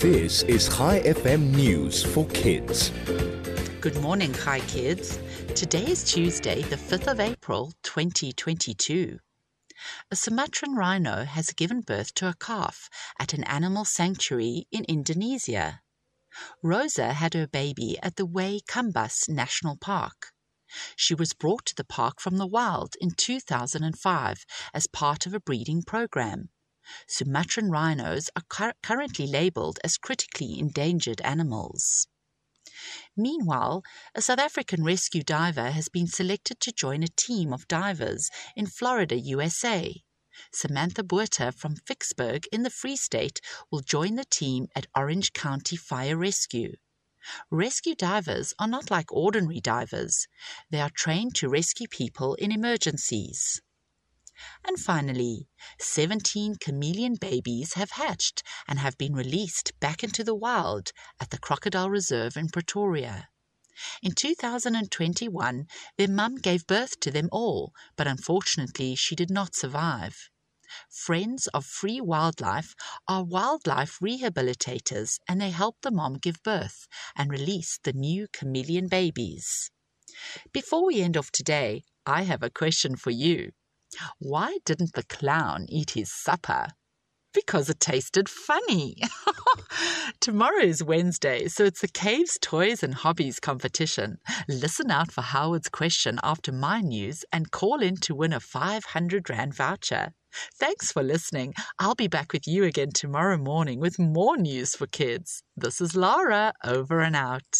This is Chai FM News for Kids. Good morning, Hi Kids. Today is Tuesday, the 5th of April, 2022. A Sumatran rhino has given birth to a calf at an animal sanctuary in Indonesia. Rosa had her baby at the Way Kambas National Park. She was brought to the park from the wild in 2005 as part of a breeding program. Sumatran rhinos are cur- currently labeled as critically endangered animals. Meanwhile, a South African rescue diver has been selected to join a team of divers in Florida, USA. Samantha Buerta from Vicksburg in the Free State will join the team at Orange County Fire Rescue. Rescue divers are not like ordinary divers. They are trained to rescue people in emergencies. And finally, 17 chameleon babies have hatched and have been released back into the wild at the Crocodile Reserve in Pretoria. In 2021, their mum gave birth to them all, but unfortunately she did not survive. Friends of Free Wildlife are wildlife rehabilitators and they help the mom give birth and release the new chameleon babies. Before we end off today, I have a question for you. Why didn't the clown eat his supper? Because it tasted funny. Tomorrow is Wednesday, so it's the Caves Toys and Hobbies competition. Listen out for Howard's question after my news and call in to win a 500 Rand voucher. Thanks for listening. I'll be back with you again tomorrow morning with more news for kids. This is Lara, over and out.